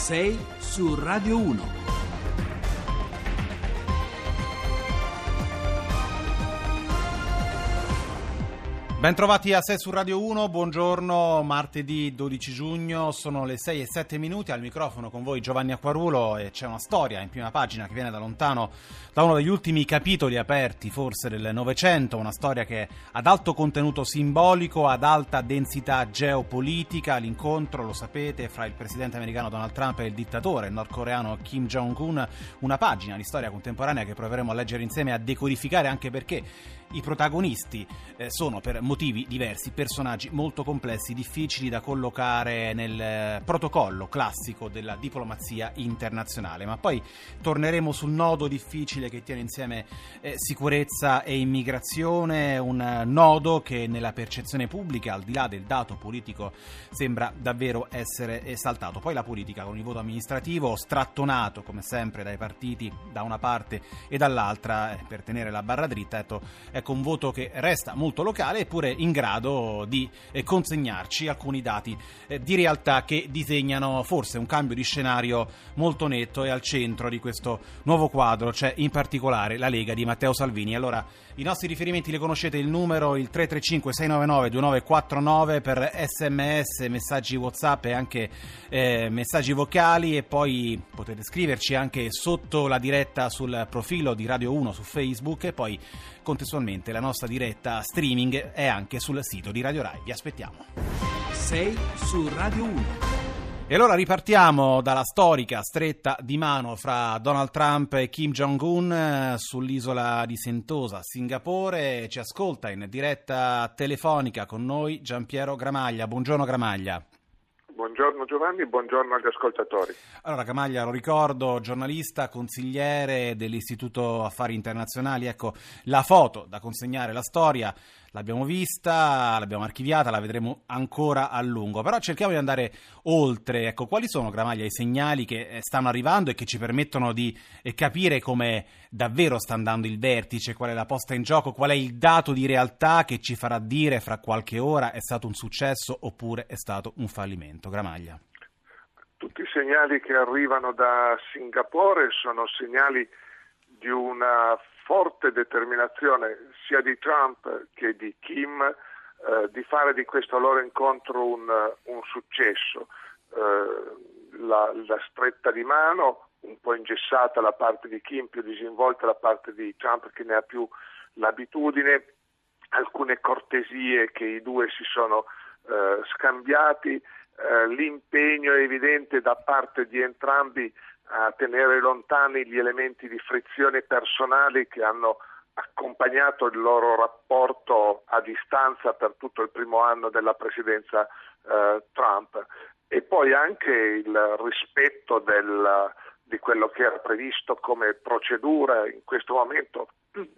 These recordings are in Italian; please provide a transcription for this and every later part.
6 su Radio 1. Bentrovati a 6 su Radio 1, buongiorno, martedì 12 giugno, sono le 6 e 7 minuti, al microfono con voi Giovanni Acquarulo e c'è una storia in prima pagina che viene da lontano, da uno degli ultimi capitoli aperti forse del Novecento, una storia che ad alto contenuto simbolico, ad alta densità geopolitica, l'incontro, lo sapete, fra il presidente americano Donald Trump e il dittatore nordcoreano Kim Jong-un, una pagina di storia contemporanea che proveremo a leggere insieme e a decodificare anche perché i protagonisti eh, sono per motivi diversi personaggi molto complessi, difficili da collocare nel eh, protocollo classico della diplomazia internazionale. Ma poi torneremo sul nodo difficile che tiene insieme eh, sicurezza e immigrazione, un nodo che nella percezione pubblica, al di là del dato politico, sembra davvero essere esaltato. Poi la politica con il voto amministrativo strattonato come sempre dai partiti da una parte e dall'altra eh, per tenere la barra dritta, ecco, ecco un voto che resta molto locale eppure in grado di eh, consegnarci alcuni dati eh, di realtà che disegnano forse un cambio di scenario molto netto e al centro di questo nuovo quadro c'è in particolare la Lega di Matteo Salvini. Allora i nostri riferimenti li conoscete, il numero il 335 699 2949 per sms, messaggi whatsapp e anche eh, messaggi vocali e poi potete scriverci anche sotto la diretta sul profilo di Radio 1 su Facebook e poi contestualmente la nostra diretta streaming è anche sul sito di Radio Rai. Vi aspettiamo. 6 su Radio 1. E allora ripartiamo dalla storica stretta di mano fra Donald Trump e Kim Jong-un eh, sull'isola di Sentosa, Singapore. Ci ascolta in diretta telefonica con noi Giampiero Gramaglia. Buongiorno Gramaglia. Buongiorno Giovanni, buongiorno agli ascoltatori. Allora Camaglia, lo ricordo, giornalista, consigliere dell'Istituto Affari Internazionali, ecco la foto da consegnare, la storia l'abbiamo vista, l'abbiamo archiviata, la vedremo ancora a lungo, però cerchiamo di andare oltre, ecco, quali sono Gramaglia i segnali che eh, stanno arrivando e che ci permettono di eh, capire come davvero sta andando il vertice, qual è la posta in gioco, qual è il dato di realtà che ci farà dire fra qualche ora è stato un successo oppure è stato un fallimento, Gramaglia. Tutti i segnali che arrivano da Singapore sono segnali di una forte determinazione sia di Trump che di Kim eh, di fare di questo loro incontro un, un successo. Eh, la, la, stretta di mano, un po' ingessata la parte di Kim, più disinvolta la parte di Trump che ne ha più l'abitudine, alcune cortesie che i due si sono eh, scambiati, eh, l'impegno evidente da parte di entrambi a tenere lontani gli elementi di frizione personali che hanno accompagnato il loro rapporto a distanza per tutto il primo anno della presidenza eh, Trump. E poi anche il rispetto del, di quello che era previsto come procedura in questo momento.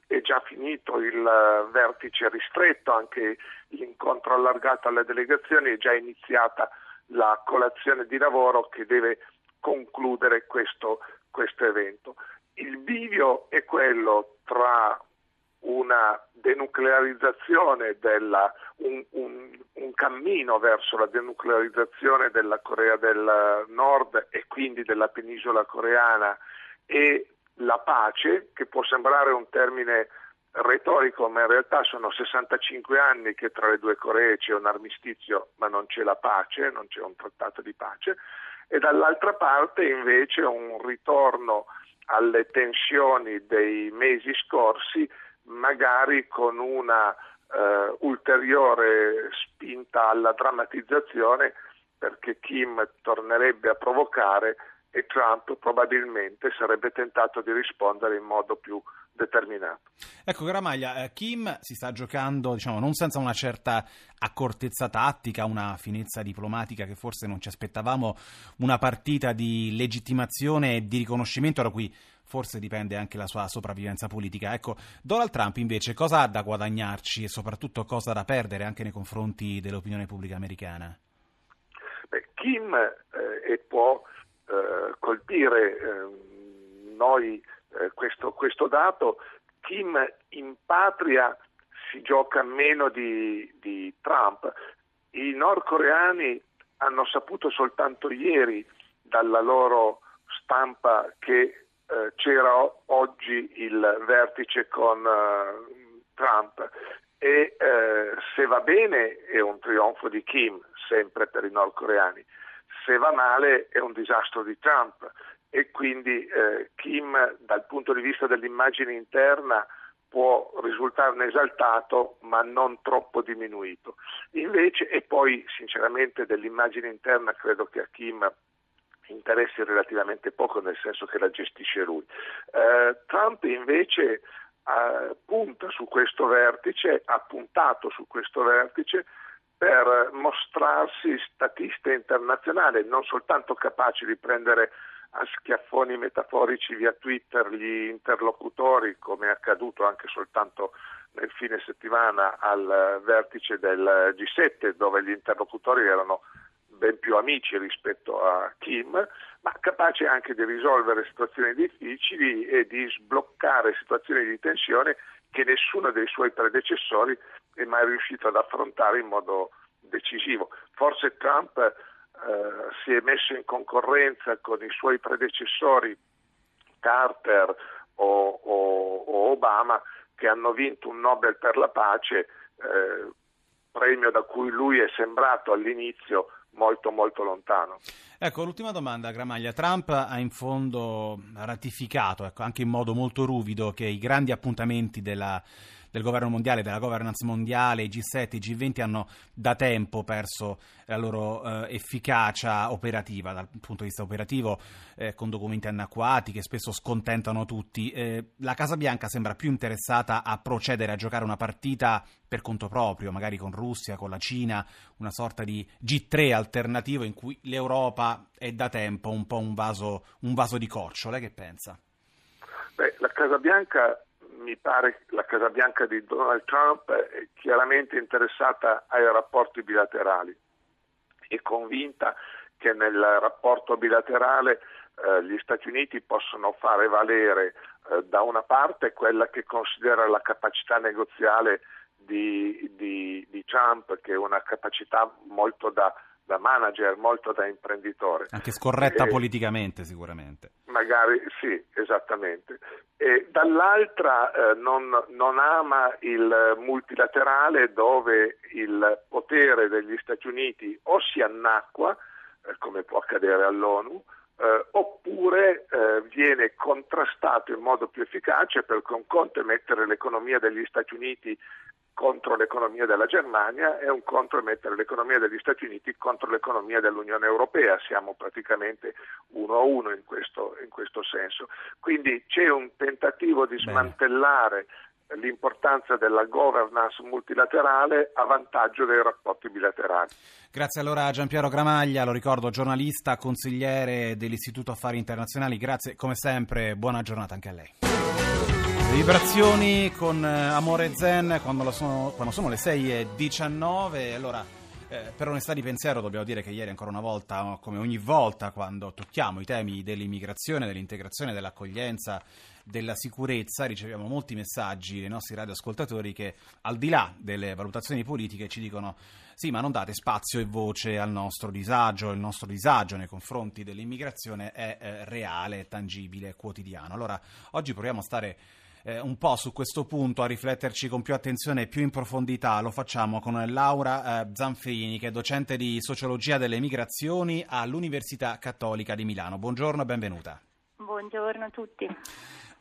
È già finito il vertice ristretto, anche l'incontro allargato alle delegazioni, è già iniziata la colazione di lavoro che deve concludere questo, questo evento. Il bivio è quello tra una denuclearizzazione della, un, un, un, cammino verso la denuclearizzazione della Corea del Nord e quindi della penisola coreana e la pace, che può sembrare un termine retorico, ma in realtà sono 65 anni che tra le due Coree c'è un armistizio, ma non c'è la pace, non c'è un trattato di pace e dall'altra parte invece un ritorno alle tensioni dei mesi scorsi, magari con una eh, ulteriore spinta alla drammatizzazione perché Kim tornerebbe a provocare e Trump probabilmente sarebbe tentato di rispondere in modo più determinato. Ecco Gramaglia, eh, Kim si sta giocando diciamo, non senza una certa accortezza tattica, una finezza diplomatica che forse non ci aspettavamo, una partita di legittimazione e di riconoscimento da cui forse dipende anche la sua sopravvivenza politica. Ecco, Donald Trump invece cosa ha da guadagnarci e soprattutto cosa da perdere anche nei confronti dell'opinione pubblica americana? Beh, Kim eh, può eh, colpire eh, noi eh, questo, questo, dato, Kim in patria si gioca meno di, di Trump. I nordcoreani hanno saputo soltanto ieri dalla loro stampa che eh, c'era oggi il vertice con eh, Trump. E eh, se va bene è un trionfo di Kim, sempre per i nordcoreani, se va male è un disastro di Trump e quindi eh, Kim dal punto di vista dell'immagine interna può risultarne esaltato ma non troppo diminuito. Invece, e poi sinceramente dell'immagine interna credo che a Kim interessi relativamente poco nel senso che la gestisce lui. Eh, Trump invece eh, punta su questo vertice, ha puntato su questo vertice per mostrarsi statista internazionale, non soltanto capace di prendere a schiaffoni metaforici via Twitter gli interlocutori, come è accaduto anche soltanto nel fine settimana al vertice del G7, dove gli interlocutori erano ben più amici rispetto a Kim, ma capace anche di risolvere situazioni difficili e di sbloccare situazioni di tensione che nessuno dei suoi predecessori è mai riuscito ad affrontare in modo decisivo. Forse Trump eh, si è messo in concorrenza con i suoi predecessori Carter o, o, o Obama che hanno vinto un Nobel per la pace, eh, premio da cui lui è sembrato all'inizio molto molto lontano. Ecco, l'ultima domanda, Gramaglia. Trump ha in fondo ratificato, ecco, anche in modo molto ruvido, che i grandi appuntamenti della del governo mondiale, della governance mondiale, i G7, i G20 hanno da tempo perso la loro eh, efficacia operativa dal punto di vista operativo eh, con documenti anacquati che spesso scontentano tutti. Eh, la Casa Bianca sembra più interessata a procedere a giocare una partita per conto proprio, magari con Russia, con la Cina, una sorta di G3 alternativo in cui l'Europa è da tempo un po' un vaso, un vaso di coccio. Lei che pensa? Beh, la Casa Bianca mi pare che la Casa Bianca di Donald Trump è chiaramente interessata ai rapporti bilaterali e convinta che nel rapporto bilaterale eh, gli Stati Uniti possono fare valere eh, da una parte quella che considera la capacità negoziale di, di, di Trump, che è una capacità molto da da manager, molto da imprenditore. Anche scorretta eh, politicamente sicuramente. Magari sì, esattamente. E dall'altra eh, non, non, ama il multilaterale dove il potere degli Stati Uniti o si annacqua, eh, come può accadere all'ONU, eh, oppure eh, viene contrastato in modo più efficace perché un conto è mettere l'economia degli Stati Uniti contro l'economia della Germania e un contro è mettere l'economia degli Stati Uniti contro l'economia dell'Unione Europea. Siamo praticamente uno a uno in questo, in questo senso. Quindi c'è un tentativo di smantellare Bene. l'importanza della governance multilaterale a vantaggio dei rapporti bilaterali. Grazie allora a Giampiero Gramaglia, lo ricordo giornalista, consigliere dell'Istituto Affari Internazionali. Grazie come sempre, buona giornata anche a lei. Vibrazioni con eh, Amore Zen quando sono, quando sono le 6.19. Allora, eh, per onestà di pensiero dobbiamo dire che ieri ancora una volta, come ogni volta quando tocchiamo i temi dell'immigrazione, dell'integrazione, dell'accoglienza, della sicurezza, riceviamo molti messaggi dai nostri radioascoltatori che al di là delle valutazioni politiche ci dicono sì, ma non date spazio e voce al nostro disagio, il nostro disagio nei confronti dell'immigrazione è eh, reale, tangibile, quotidiano. Allora, oggi proviamo a stare eh, un po' su questo punto, a rifletterci con più attenzione e più in profondità. Lo facciamo con Laura eh, Zanfini, che è docente di sociologia delle migrazioni all'Università Cattolica di Milano. Buongiorno e benvenuta. Buongiorno a tutti.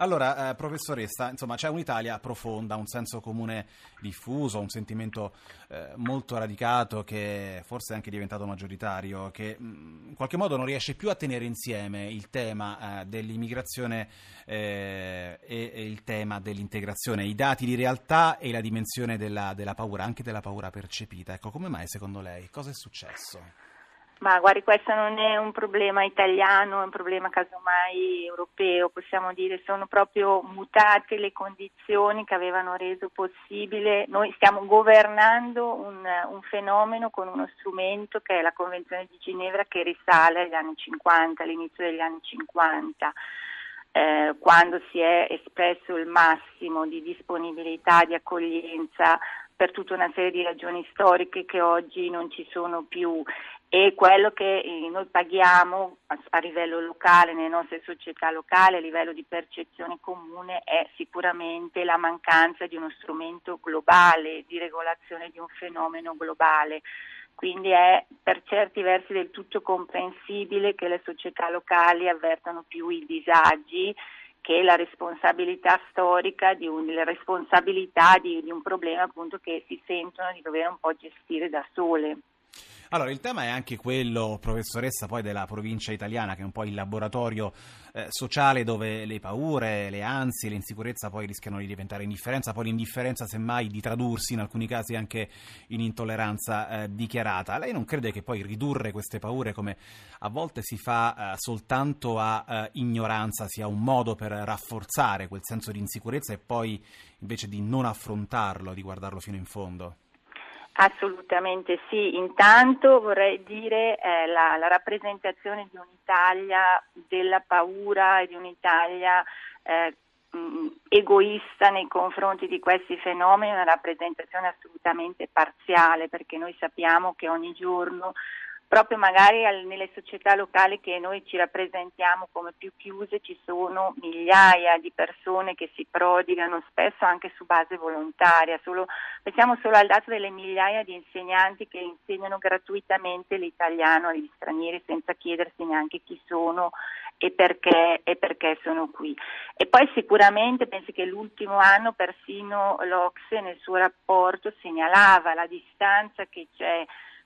Allora, eh, professoressa, insomma, c'è un'Italia profonda, un senso comune diffuso, un sentimento eh, molto radicato che forse è anche diventato maggioritario, che mm, in qualche modo non riesce più a tenere insieme il tema eh, dell'immigrazione eh, e, e, il tema dell'integrazione, i dati di realtà e la dimensione della, della paura, anche della paura percepita. Ecco, come mai secondo lei? Cosa è successo? Ma guardi, questo non è un problema italiano, è un problema casomai europeo, possiamo dire, sono proprio mutate le condizioni che avevano reso possibile. Noi stiamo governando un, un fenomeno con uno strumento che è la Convenzione di Ginevra che risale agli anni 50, all'inizio degli anni 50. Eh, quando si è espresso il massimo di disponibilità, di accoglienza per tutta una serie di ragioni storiche che oggi non ci sono più e quello che eh, noi paghiamo a, a, livello locale, nelle nostre società locali, a livello di percezione comune, è sicuramente la mancanza di uno strumento globale, di regolazione di un fenomeno globale. Quindi è per certi versi del tutto comprensibile che le società locali avvertano più i disagi che la responsabilità storica di un, la responsabilità di, di un problema appunto che si sentono di dover un po' gestire da sole. Allora, il tema è anche quello, professoressa, poi della provincia italiana, che è un po' il laboratorio eh, sociale dove le paure, le ansie, l'insicurezza poi rischiano di diventare indifferenza, poi l'indifferenza semmai di tradursi in alcuni casi anche in intolleranza eh, dichiarata. Lei non crede che poi ridurre queste paure, come a volte si fa eh, soltanto a eh, ignoranza, sia un modo per rafforzare quel senso di insicurezza e poi invece di non affrontarlo, di guardarlo fino in fondo? Assolutamente sì, intanto vorrei dire eh, la, la, rappresentazione di un'Italia della paura e di un'Italia eh, egoista nei confronti di questi fenomeni, una rappresentazione assolutamente parziale perché noi sappiamo che ogni giorno proprio magari al, nelle società locali che noi ci rappresentiamo come più chiuse ci sono migliaia di persone che si prodigano spesso anche su base volontaria, solo, pensiamo solo al dato delle migliaia di insegnanti che insegnano gratuitamente l'italiano agli stranieri senza chiedersi neanche chi sono e perché, e perché, sono qui. E poi sicuramente penso che l'ultimo anno persino l'Ocse nel suo rapporto segnalava la distanza che c'è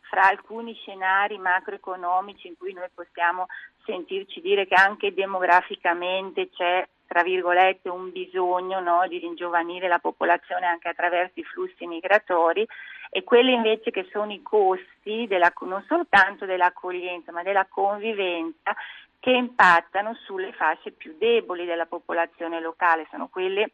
fra alcuni scenari macroeconomici in cui noi possiamo sentirci dire che anche demograficamente c'è tra virgolette un bisogno no, di ringiovanire la popolazione anche attraverso i flussi migratori e quelli invece che sono i costi della, non soltanto dell'accoglienza ma della convivenza che impattano sulle fasce più deboli della popolazione locale, sono quelle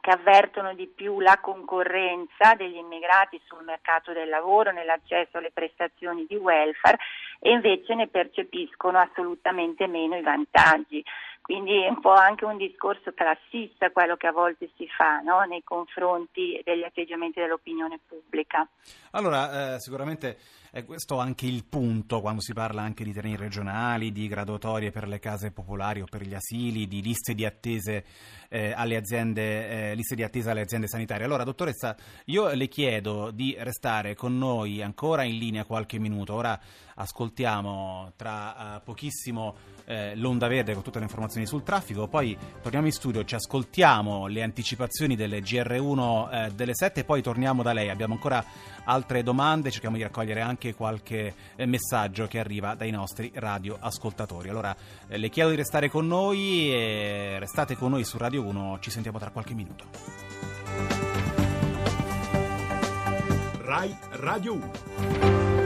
che avvertono di più la concorrenza degli immigrati sul mercato del lavoro, nell'accesso alle prestazioni di welfare e invece ne percepiscono assolutamente meno i vantaggi. Quindi è un po' anche un discorso classista quello che a volte si fa no? nei confronti degli atteggiamenti dell'opinione pubblica. Allora, eh, sicuramente è questo anche il punto quando si parla anche di treni regionali, di graduatorie per le case popolari o per gli asili, di liste di attese eh, alle aziende, eh, liste di attesa alle aziende sanitarie. Allora, dottoressa, io le chiedo di restare con noi ancora in linea qualche minuto. Ora ascoltiamo tra uh, pochissimo eh, l'onda verde con tutte le informazioni sul traffico, poi torniamo in studio, ci ascoltiamo le anticipazioni delle GR1 eh, delle 7 e poi torniamo da lei. Abbiamo ancora altre domande, cerchiamo di raccogliere anche qualche eh, messaggio che arriva dai nostri radioascoltatori. Allora eh, le chiedo di restare con noi e restate con noi su Radio 1, ci sentiamo tra qualche minuto. Rai Radio 1